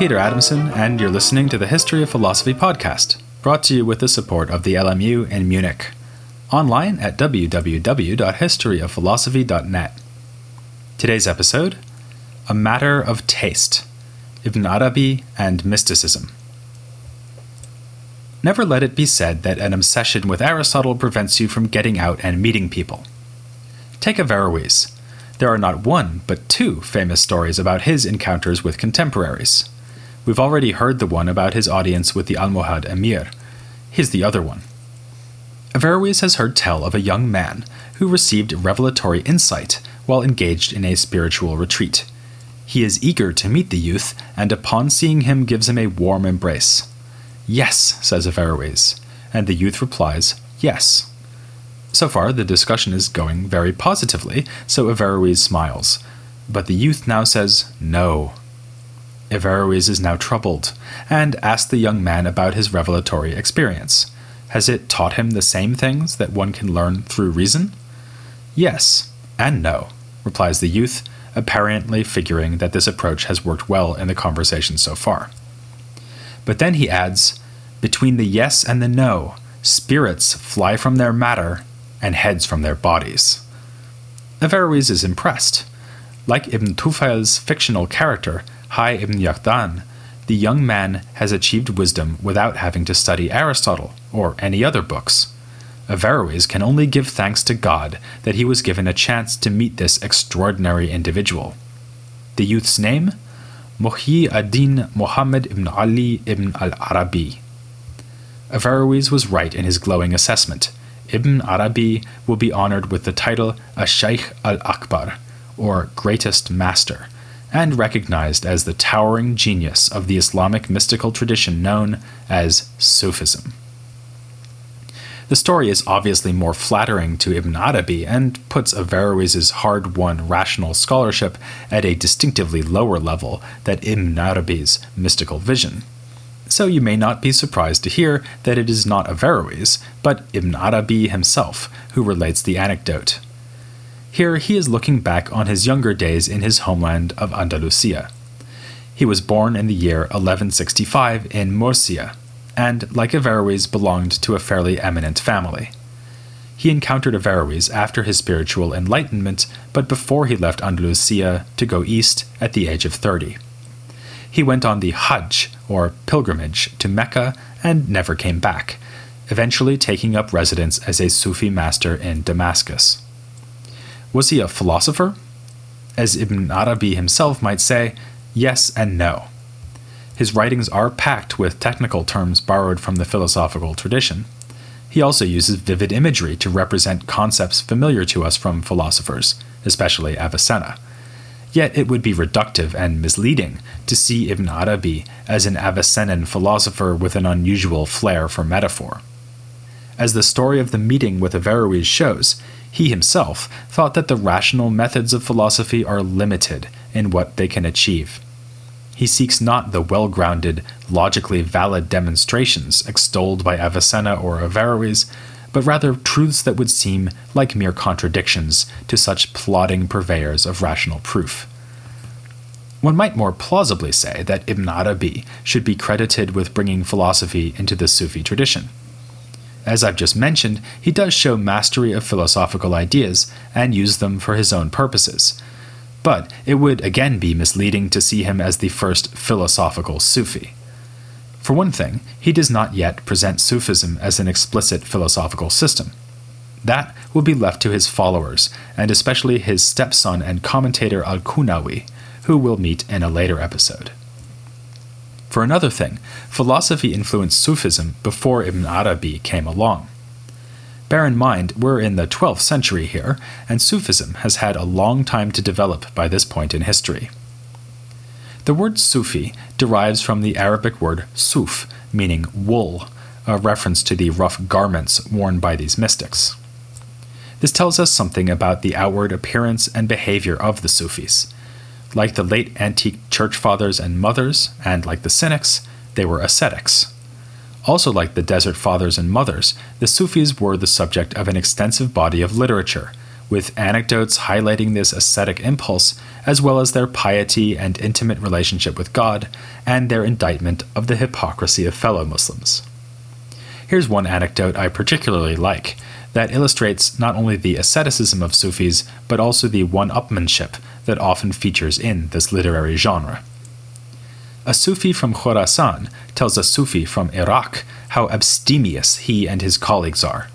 Peter Adamson, and you're listening to the History of Philosophy podcast, brought to you with the support of the LMU in Munich. Online at www.historyofphilosophy.net. Today's episode A Matter of Taste Ibn Arabi and Mysticism. Never let it be said that an obsession with Aristotle prevents you from getting out and meeting people. Take Averroes. There are not one, but two famous stories about his encounters with contemporaries. We've already heard the one about his audience with the Almohad emir. Here's the other one. Averroes has heard tell of a young man who received revelatory insight while engaged in a spiritual retreat. He is eager to meet the youth, and upon seeing him gives him a warm embrace. Yes, says Averroes, and the youth replies, Yes. So far, the discussion is going very positively, so Averroes smiles. But the youth now says, No. Averroes is now troubled, and asks the young man about his revelatory experience. Has it taught him the same things that one can learn through reason? Yes, and no, replies the youth, apparently figuring that this approach has worked well in the conversation so far. But then he adds, Between the yes and the no, spirits fly from their matter and heads from their bodies. Averroes is impressed. Like Ibn Tufail's fictional character, Hay ibn Yaqdan, the young man has achieved wisdom without having to study Aristotle or any other books. Averroes can only give thanks to God that he was given a chance to meet this extraordinary individual. The youth's name? Muhyi ad-Din Muhammad ibn Ali ibn al-Arabi. Averroes was right in his glowing assessment. Ibn Arabi will be honored with the title Ash-Shaykh al-Akbar, or Greatest Master, and recognized as the towering genius of the Islamic mystical tradition known as Sufism. The story is obviously more flattering to Ibn Arabi and puts Averroes' hard won rational scholarship at a distinctively lower level than Ibn Arabi's mystical vision. So you may not be surprised to hear that it is not Averroes, but Ibn Arabi himself who relates the anecdote. Here he is looking back on his younger days in his homeland of Andalusia. He was born in the year 1165 in Murcia, and, like Averroes, belonged to a fairly eminent family. He encountered Averroes after his spiritual enlightenment, but before he left Andalusia to go east at the age of 30. He went on the Hajj, or pilgrimage, to Mecca and never came back, eventually taking up residence as a Sufi master in Damascus. Was he a philosopher? As Ibn Arabi himself might say, yes and no. His writings are packed with technical terms borrowed from the philosophical tradition. He also uses vivid imagery to represent concepts familiar to us from philosophers, especially Avicenna. Yet it would be reductive and misleading to see Ibn Arabi as an Avicennan philosopher with an unusual flair for metaphor. As the story of the meeting with Averroes shows, he himself thought that the rational methods of philosophy are limited in what they can achieve. He seeks not the well grounded, logically valid demonstrations extolled by Avicenna or Averroes, but rather truths that would seem like mere contradictions to such plodding purveyors of rational proof. One might more plausibly say that Ibn Arabi should be credited with bringing philosophy into the Sufi tradition. As I've just mentioned, he does show mastery of philosophical ideas and use them for his own purposes. But it would again be misleading to see him as the first philosophical Sufi. For one thing, he does not yet present Sufism as an explicit philosophical system. That will be left to his followers, and especially his stepson and commentator Al Qunawi, who we'll meet in a later episode. For another thing, philosophy influenced Sufism before Ibn Arabi came along. Bear in mind, we're in the 12th century here, and Sufism has had a long time to develop by this point in history. The word Sufi derives from the Arabic word suf, meaning wool, a reference to the rough garments worn by these mystics. This tells us something about the outward appearance and behavior of the Sufis. Like the late antique church fathers and mothers, and like the Cynics, they were ascetics. Also, like the desert fathers and mothers, the Sufis were the subject of an extensive body of literature, with anecdotes highlighting this ascetic impulse, as well as their piety and intimate relationship with God, and their indictment of the hypocrisy of fellow Muslims. Here's one anecdote I particularly like that illustrates not only the asceticism of Sufis, but also the one upmanship that often features in this literary genre. A Sufi from Khorasan tells a Sufi from Iraq how abstemious he and his colleagues are.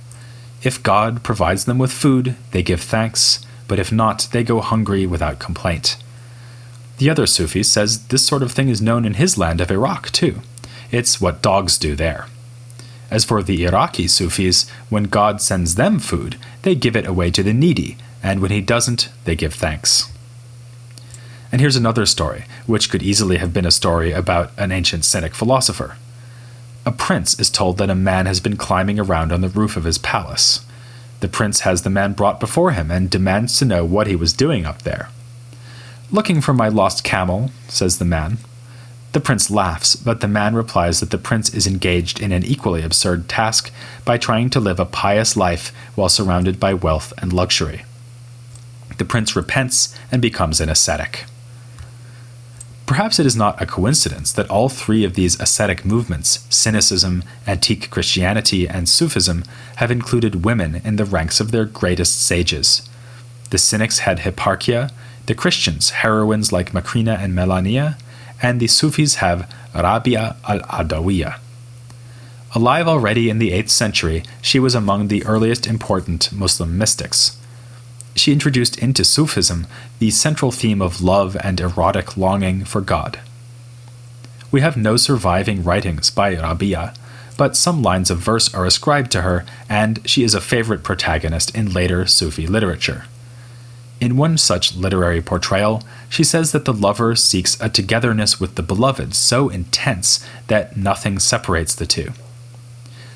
If God provides them with food, they give thanks, but if not, they go hungry without complaint. The other Sufi says this sort of thing is known in his land of Iraq, too. It's what dogs do there. As for the Iraqi Sufis, when God sends them food, they give it away to the needy, and when he doesn't, they give thanks. And here's another story, which could easily have been a story about an ancient Cynic philosopher. A prince is told that a man has been climbing around on the roof of his palace. The prince has the man brought before him and demands to know what he was doing up there. Looking for my lost camel, says the man. The prince laughs, but the man replies that the prince is engaged in an equally absurd task by trying to live a pious life while surrounded by wealth and luxury. The prince repents and becomes an ascetic. Perhaps it is not a coincidence that all three of these ascetic movements Cynicism, Antique Christianity, and Sufism have included women in the ranks of their greatest sages. The Cynics had Hipparchia, the Christians heroines like Macrina and Melania, and the Sufis have Rabia al Adawiya. Alive already in the 8th century, she was among the earliest important Muslim mystics. She introduced into Sufism the central theme of love and erotic longing for God. We have no surviving writings by Rabia, but some lines of verse are ascribed to her, and she is a favorite protagonist in later Sufi literature. In one such literary portrayal, she says that the lover seeks a togetherness with the beloved so intense that nothing separates the two.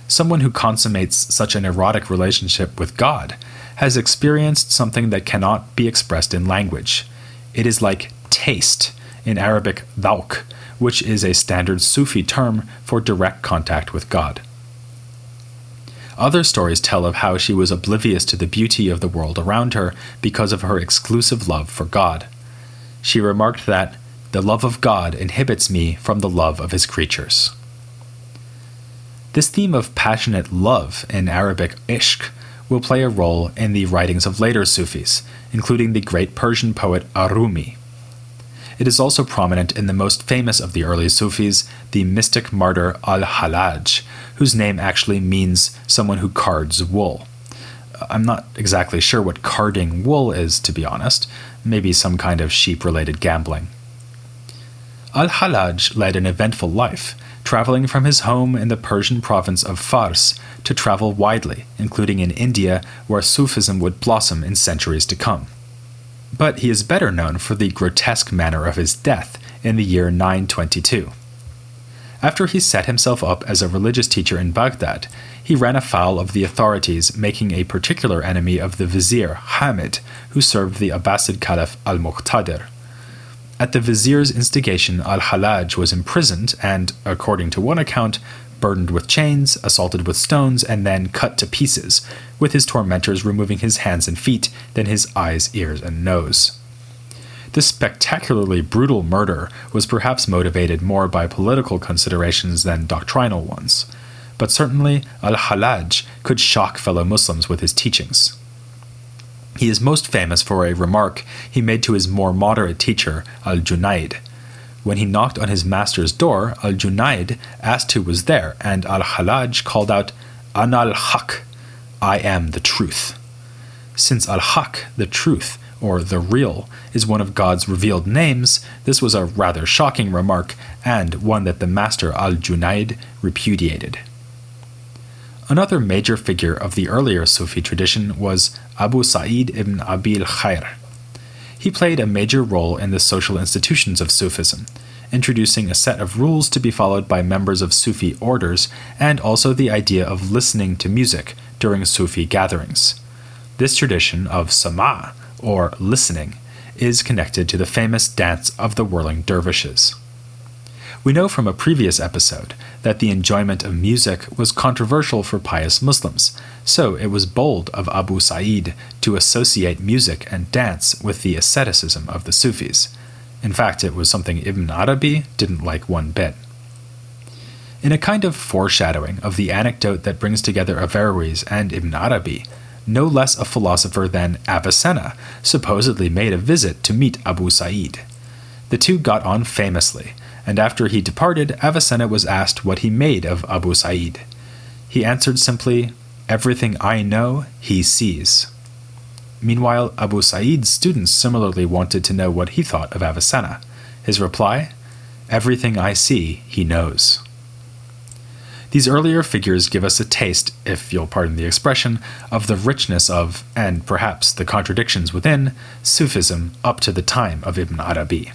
Someone who consummates such an erotic relationship with God has experienced something that cannot be expressed in language. It is like taste, in Arabic, dhawq, which is a standard Sufi term for direct contact with God. Other stories tell of how she was oblivious to the beauty of the world around her because of her exclusive love for God. She remarked that, The love of God inhibits me from the love of his creatures. This theme of passionate love in Arabic ishq will play a role in the writings of later Sufis, including the great Persian poet Ar-Rumi. It is also prominent in the most famous of the early Sufis, the mystic martyr Al Hallaj, whose name actually means someone who cards wool. I'm not exactly sure what carding wool is, to be honest. Maybe some kind of sheep related gambling. Al Hallaj led an eventful life, traveling from his home in the Persian province of Fars to travel widely, including in India, where Sufism would blossom in centuries to come but he is better known for the grotesque manner of his death in the year 922. After he set himself up as a religious teacher in Baghdad, he ran afoul of the authorities, making a particular enemy of the vizier Hamid, who served the Abbasid Caliph al Muqtadir. At the vizier's instigation, al Hallaj was imprisoned and, according to one account, burdened with chains, assaulted with stones, and then cut to pieces, with his tormentors removing his hands and feet, then his eyes, ears, and nose. This spectacularly brutal murder was perhaps motivated more by political considerations than doctrinal ones, but certainly al Hallaj could shock fellow Muslims with his teachings. He is most famous for a remark he made to his more moderate teacher, al Junaid, when he knocked on his master's door, Al Junaid asked who was there, and Al Hallaj called out, An al Haq, I am the truth. Since Al Haq, the truth, or the real, is one of God's revealed names, this was a rather shocking remark, and one that the master Al Junaid repudiated. Another major figure of the earlier Sufi tradition was Abu Sa'id ibn Abil Khair. He played a major role in the social institutions of Sufism, introducing a set of rules to be followed by members of Sufi orders and also the idea of listening to music during Sufi gatherings. This tradition of sama, or listening, is connected to the famous dance of the whirling dervishes. We know from a previous episode that the enjoyment of music was controversial for pious Muslims, so it was bold of Abu Sa'id to associate music and dance with the asceticism of the Sufis. In fact, it was something Ibn Arabi didn't like one bit. In a kind of foreshadowing of the anecdote that brings together Averroes and Ibn Arabi, no less a philosopher than Avicenna supposedly made a visit to meet Abu Sa'id. The two got on famously, and after he departed, Avicenna was asked what he made of Abu Sa'id. He answered simply, Everything I know, he sees. Meanwhile, Abu Sa'id's students similarly wanted to know what he thought of Avicenna. His reply, Everything I see, he knows. These earlier figures give us a taste, if you'll pardon the expression, of the richness of, and perhaps the contradictions within, Sufism up to the time of Ibn Arabi.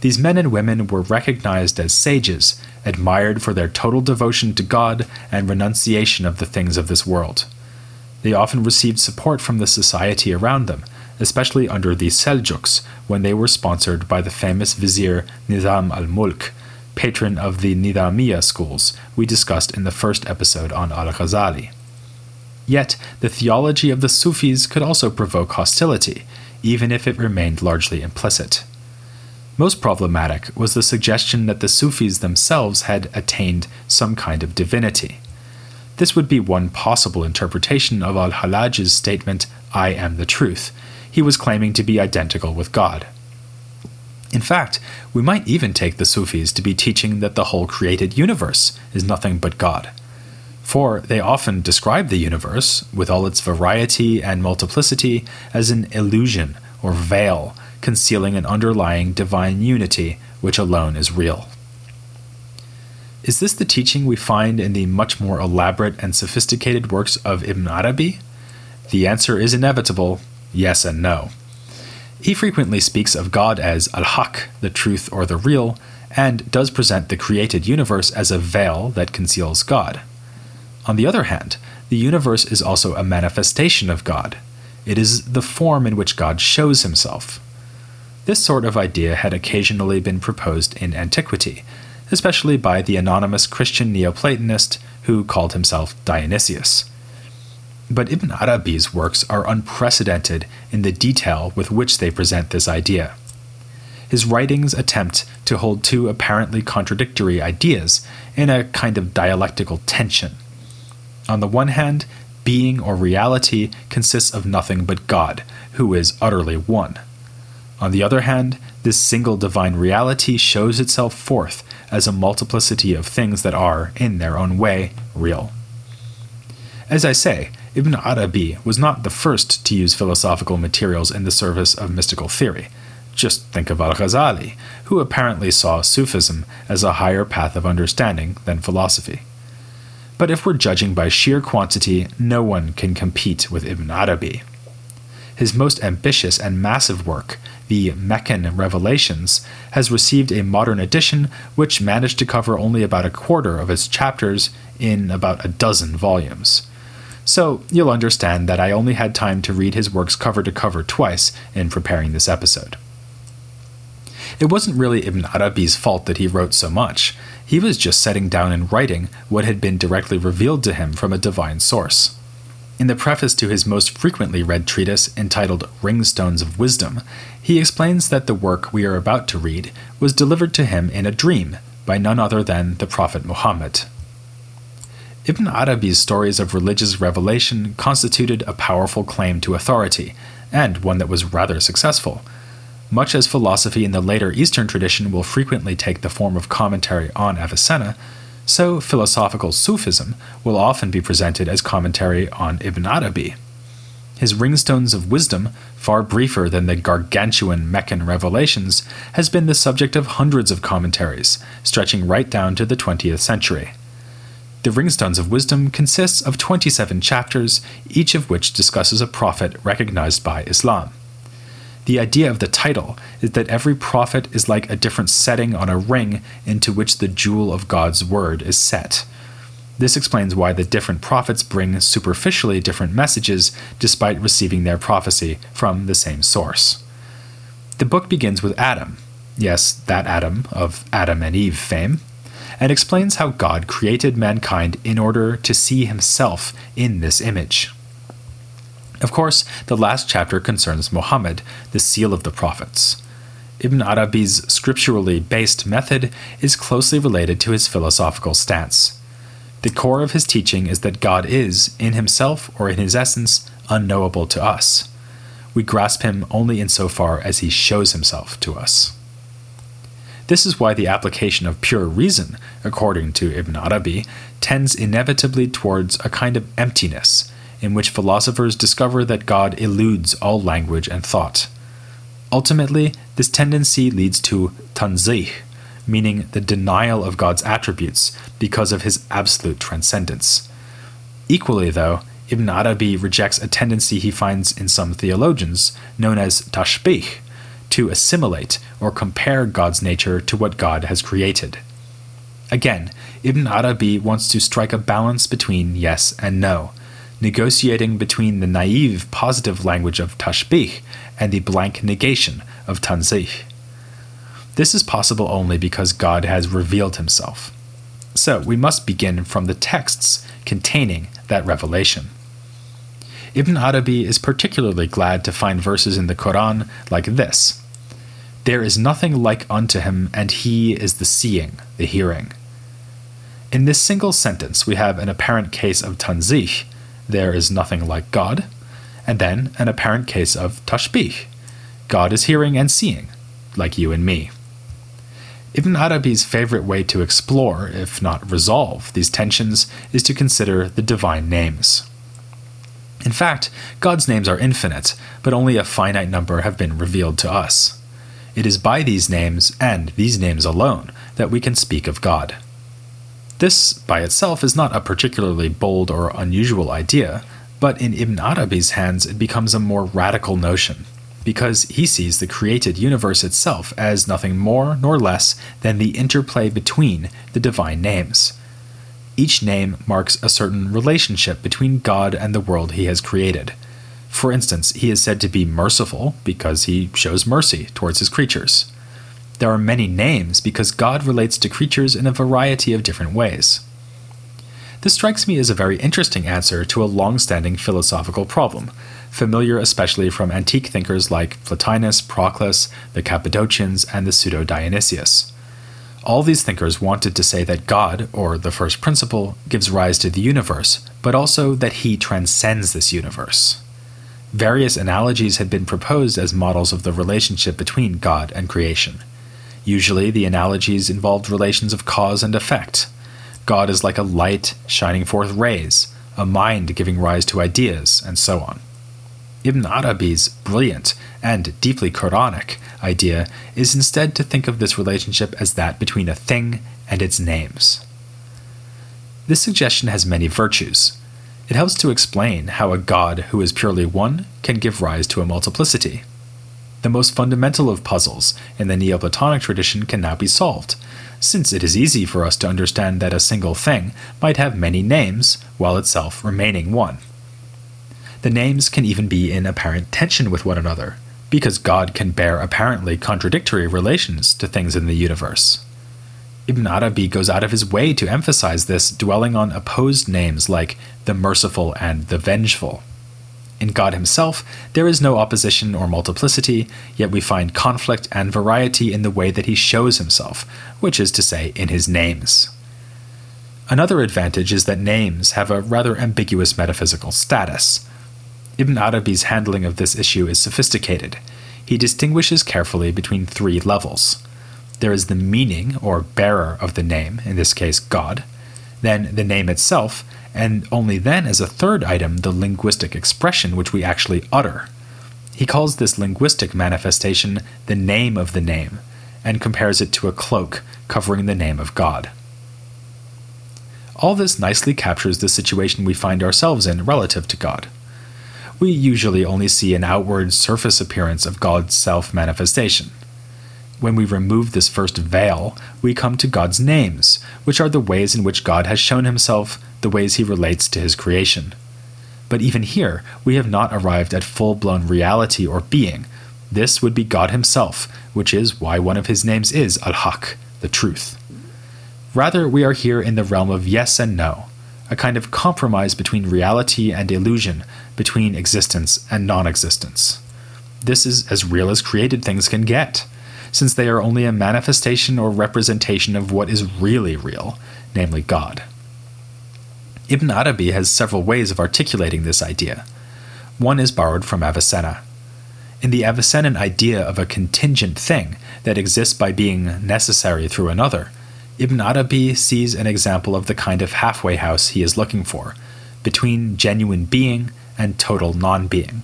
These men and women were recognized as sages, admired for their total devotion to God and renunciation of the things of this world. They often received support from the society around them, especially under the Seljuks when they were sponsored by the famous vizier Nizam al Mulk, patron of the Nidamiya schools we discussed in the first episode on Al Ghazali. Yet, the theology of the Sufis could also provoke hostility, even if it remained largely implicit. Most problematic was the suggestion that the Sufis themselves had attained some kind of divinity. This would be one possible interpretation of Al Hallaj's statement, I am the truth. He was claiming to be identical with God. In fact, we might even take the Sufis to be teaching that the whole created universe is nothing but God. For they often describe the universe, with all its variety and multiplicity, as an illusion or veil concealing an underlying divine unity which alone is real. Is this the teaching we find in the much more elaborate and sophisticated works of Ibn Arabi? The answer is inevitable yes and no. He frequently speaks of God as al Haq, the truth or the real, and does present the created universe as a veil that conceals God. On the other hand, the universe is also a manifestation of God. It is the form in which God shows himself. This sort of idea had occasionally been proposed in antiquity, especially by the anonymous Christian Neoplatonist who called himself Dionysius. But Ibn Arabi's works are unprecedented in the detail with which they present this idea. His writings attempt to hold two apparently contradictory ideas in a kind of dialectical tension. On the one hand, being or reality consists of nothing but God, who is utterly one. On the other hand, this single divine reality shows itself forth as a multiplicity of things that are, in their own way, real. As I say, Ibn Arabi was not the first to use philosophical materials in the service of mystical theory. Just think of Al Ghazali, who apparently saw Sufism as a higher path of understanding than philosophy. But if we're judging by sheer quantity, no one can compete with Ibn Arabi. His most ambitious and massive work, the Meccan Revelations, has received a modern edition which managed to cover only about a quarter of its chapters in about a dozen volumes. So you'll understand that I only had time to read his works cover to cover twice in preparing this episode. It wasn't really Ibn Arabi's fault that he wrote so much. He was just setting down in writing what had been directly revealed to him from a divine source. In the preface to his most frequently read treatise entitled Ringstones of Wisdom, he explains that the work we are about to read was delivered to him in a dream by none other than the Prophet Muhammad. Ibn Arabi's stories of religious revelation constituted a powerful claim to authority, and one that was rather successful. Much as philosophy in the later Eastern tradition will frequently take the form of commentary on Avicenna, so philosophical Sufism will often be presented as commentary on Ibn Arabi. His Ringstones of Wisdom, far briefer than the gargantuan Meccan revelations, has been the subject of hundreds of commentaries, stretching right down to the 20th century. The Ringstones of Wisdom consists of 27 chapters, each of which discusses a prophet recognized by Islam. The idea of the title is that every prophet is like a different setting on a ring into which the jewel of God's word is set. This explains why the different prophets bring superficially different messages despite receiving their prophecy from the same source. The book begins with Adam. yes, that Adam of Adam and Eve fame, and explains how God created mankind in order to see himself in this image. Of course, the last chapter concerns Muhammad, the seal of the prophets. Ibn Arabi's scripturally based method is closely related to his philosophical stance. The core of his teaching is that God is, in himself or in his essence, unknowable to us. We grasp him only insofar as he shows himself to us. This is why the application of pure reason, according to Ibn Arabi, tends inevitably towards a kind of emptiness, in which philosophers discover that God eludes all language and thought. Ultimately, this tendency leads to tanzih, meaning the denial of God's attributes because of his absolute transcendence. Equally, though, Ibn Arabi rejects a tendency he finds in some theologians, known as tashbih, to assimilate or compare God's nature to what God has created. Again, Ibn Arabi wants to strike a balance between yes and no, negotiating between the naive positive language of tashbih and the blank negation of tanzih. This is possible only because God has revealed himself. So we must begin from the texts containing that revelation. Ibn Arabi is particularly glad to find verses in the Quran like this There is nothing like unto him, and he is the seeing, the hearing. In this single sentence, we have an apparent case of tanzih, there is nothing like God, and then an apparent case of tashbih, God is hearing and seeing, like you and me. Ibn Arabi's favorite way to explore, if not resolve, these tensions is to consider the divine names. In fact, God's names are infinite, but only a finite number have been revealed to us. It is by these names, and these names alone, that we can speak of God. This, by itself, is not a particularly bold or unusual idea, but in Ibn Arabi's hands it becomes a more radical notion, because he sees the created universe itself as nothing more nor less than the interplay between the divine names. Each name marks a certain relationship between God and the world he has created. For instance, he is said to be merciful because he shows mercy towards his creatures. There are many names because God relates to creatures in a variety of different ways. This strikes me as a very interesting answer to a long standing philosophical problem, familiar especially from antique thinkers like Plotinus, Proclus, the Cappadocians, and the Pseudo Dionysius. All these thinkers wanted to say that God, or the first principle, gives rise to the universe, but also that he transcends this universe. Various analogies had been proposed as models of the relationship between God and creation. Usually, the analogies involved relations of cause and effect. God is like a light shining forth rays, a mind giving rise to ideas, and so on. Ibn Arabi's brilliant and deeply Quranic idea is instead to think of this relationship as that between a thing and its names. This suggestion has many virtues. It helps to explain how a God who is purely one can give rise to a multiplicity. The most fundamental of puzzles in the Neoplatonic tradition can now be solved, since it is easy for us to understand that a single thing might have many names while itself remaining one. The names can even be in apparent tension with one another, because God can bear apparently contradictory relations to things in the universe. Ibn Arabi goes out of his way to emphasize this, dwelling on opposed names like the merciful and the vengeful. In God Himself, there is no opposition or multiplicity, yet we find conflict and variety in the way that He shows Himself, which is to say, in His names. Another advantage is that names have a rather ambiguous metaphysical status. Ibn Arabi's handling of this issue is sophisticated. He distinguishes carefully between three levels. There is the meaning or bearer of the name, in this case God, then the name itself, and only then, as a third item, the linguistic expression which we actually utter. He calls this linguistic manifestation the name of the name, and compares it to a cloak covering the name of God. All this nicely captures the situation we find ourselves in relative to God we usually only see an outward surface appearance of God's self manifestation. When we remove this first veil, we come to God's names, which are the ways in which God has shown himself, the ways he relates to his creation. But even here, we have not arrived at full blown reality or being, This would be God Himself, which is why one of His names is Al Haq, the truth. Rather, we are here in the realm of yes and no, a kind of compromise between reality and illusion, between existence and non existence. This is as real as created things can get, since they are only a manifestation or representation of what is really real, namely God. Ibn Arabi has several ways of articulating this idea. One is borrowed from Avicenna. In the Avicennan idea of a contingent thing that exists by being necessary through another, Ibn Arabi sees an example of the kind of halfway house he is looking for, between genuine being and total non being.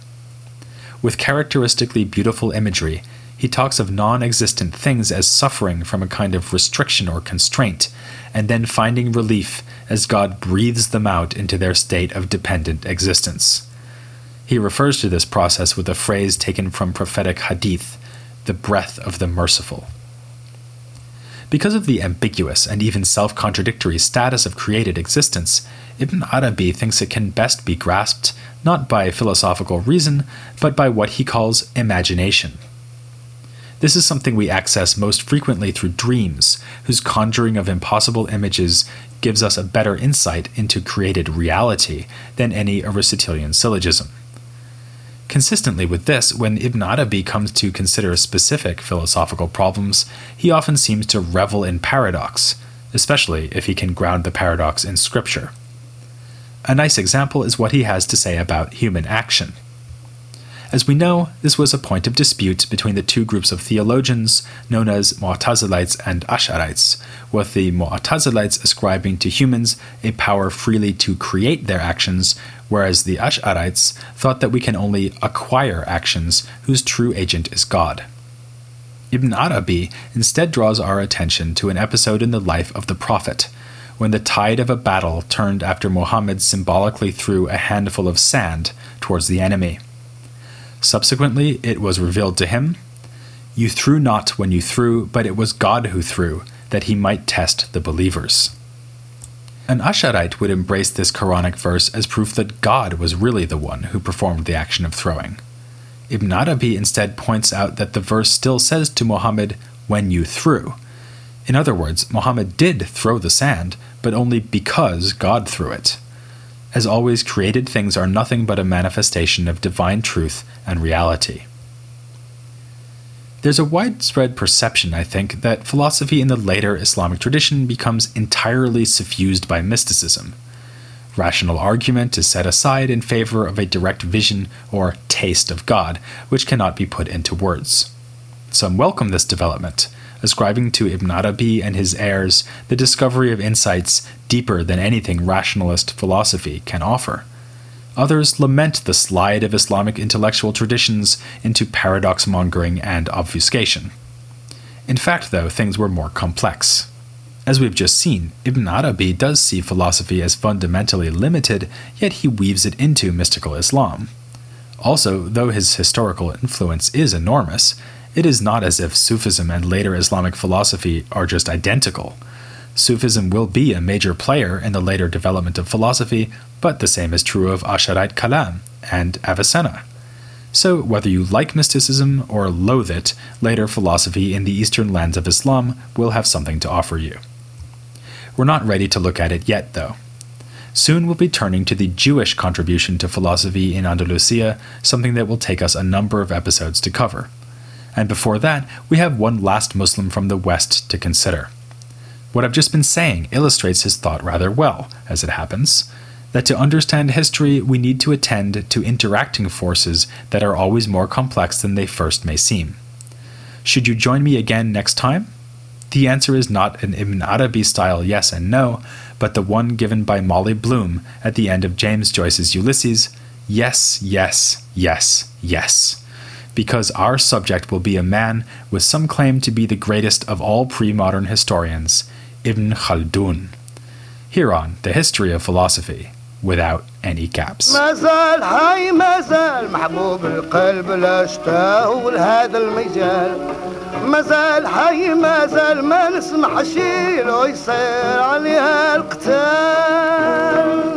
With characteristically beautiful imagery, he talks of non existent things as suffering from a kind of restriction or constraint, and then finding relief as God breathes them out into their state of dependent existence. He refers to this process with a phrase taken from prophetic hadith the breath of the merciful. Because of the ambiguous and even self contradictory status of created existence, Ibn Arabi thinks it can best be grasped not by philosophical reason, but by what he calls imagination. This is something we access most frequently through dreams, whose conjuring of impossible images gives us a better insight into created reality than any Aristotelian syllogism. Consistently with this, when Ibn Arabi comes to consider specific philosophical problems, he often seems to revel in paradox, especially if he can ground the paradox in scripture. A nice example is what he has to say about human action. As we know, this was a point of dispute between the two groups of theologians known as Mu'tazilites and Ash'arites, with the Mu'tazilites ascribing to humans a power freely to create their actions, whereas the Ash'arites thought that we can only acquire actions whose true agent is God. Ibn Arabi instead draws our attention to an episode in the life of the Prophet, when the tide of a battle turned after Muhammad symbolically threw a handful of sand towards the enemy. Subsequently, it was revealed to him You threw not when you threw, but it was God who threw, that he might test the believers. An Asharite would embrace this Quranic verse as proof that God was really the one who performed the action of throwing. Ibn Arabi instead points out that the verse still says to Muhammad, when you threw. In other words, Muhammad did throw the sand, but only because God threw it. As always, created things are nothing but a manifestation of divine truth and reality. There's a widespread perception, I think, that philosophy in the later Islamic tradition becomes entirely suffused by mysticism. Rational argument is set aside in favor of a direct vision or taste of God, which cannot be put into words. Some welcome this development, ascribing to Ibn Arabi and his heirs the discovery of insights deeper than anything rationalist philosophy can offer. Others lament the slide of Islamic intellectual traditions into paradox mongering and obfuscation. In fact, though, things were more complex. As we've just seen, Ibn Arabi does see philosophy as fundamentally limited, yet he weaves it into mystical Islam. Also, though his historical influence is enormous, it is not as if Sufism and later Islamic philosophy are just identical. Sufism will be a major player in the later development of philosophy, but the same is true of Asharite Kalam and Avicenna. So, whether you like mysticism or loathe it, later philosophy in the eastern lands of Islam will have something to offer you. We're not ready to look at it yet, though. Soon we'll be turning to the Jewish contribution to philosophy in Andalusia, something that will take us a number of episodes to cover and before that, we have one last Muslim from the West to consider. What I've just been saying illustrates his thought rather well, as it happens that to understand history, we need to attend to interacting forces that are always more complex than they first may seem. Should you join me again next time? The answer is not an Ibn Arabi style yes and no, but the one given by Molly Bloom at the end of James Joyce's Ulysses yes, yes, yes, yes because our subject will be a man with some claim to be the greatest of all pre modern historians, Ibn Khaldun. Here on The History of Philosophy, without any caps. مازال حي مازال محبوب القلب لاشتاه لهذا المجال مازال حي مازال ما نسمح شي لو يصير عليها القتال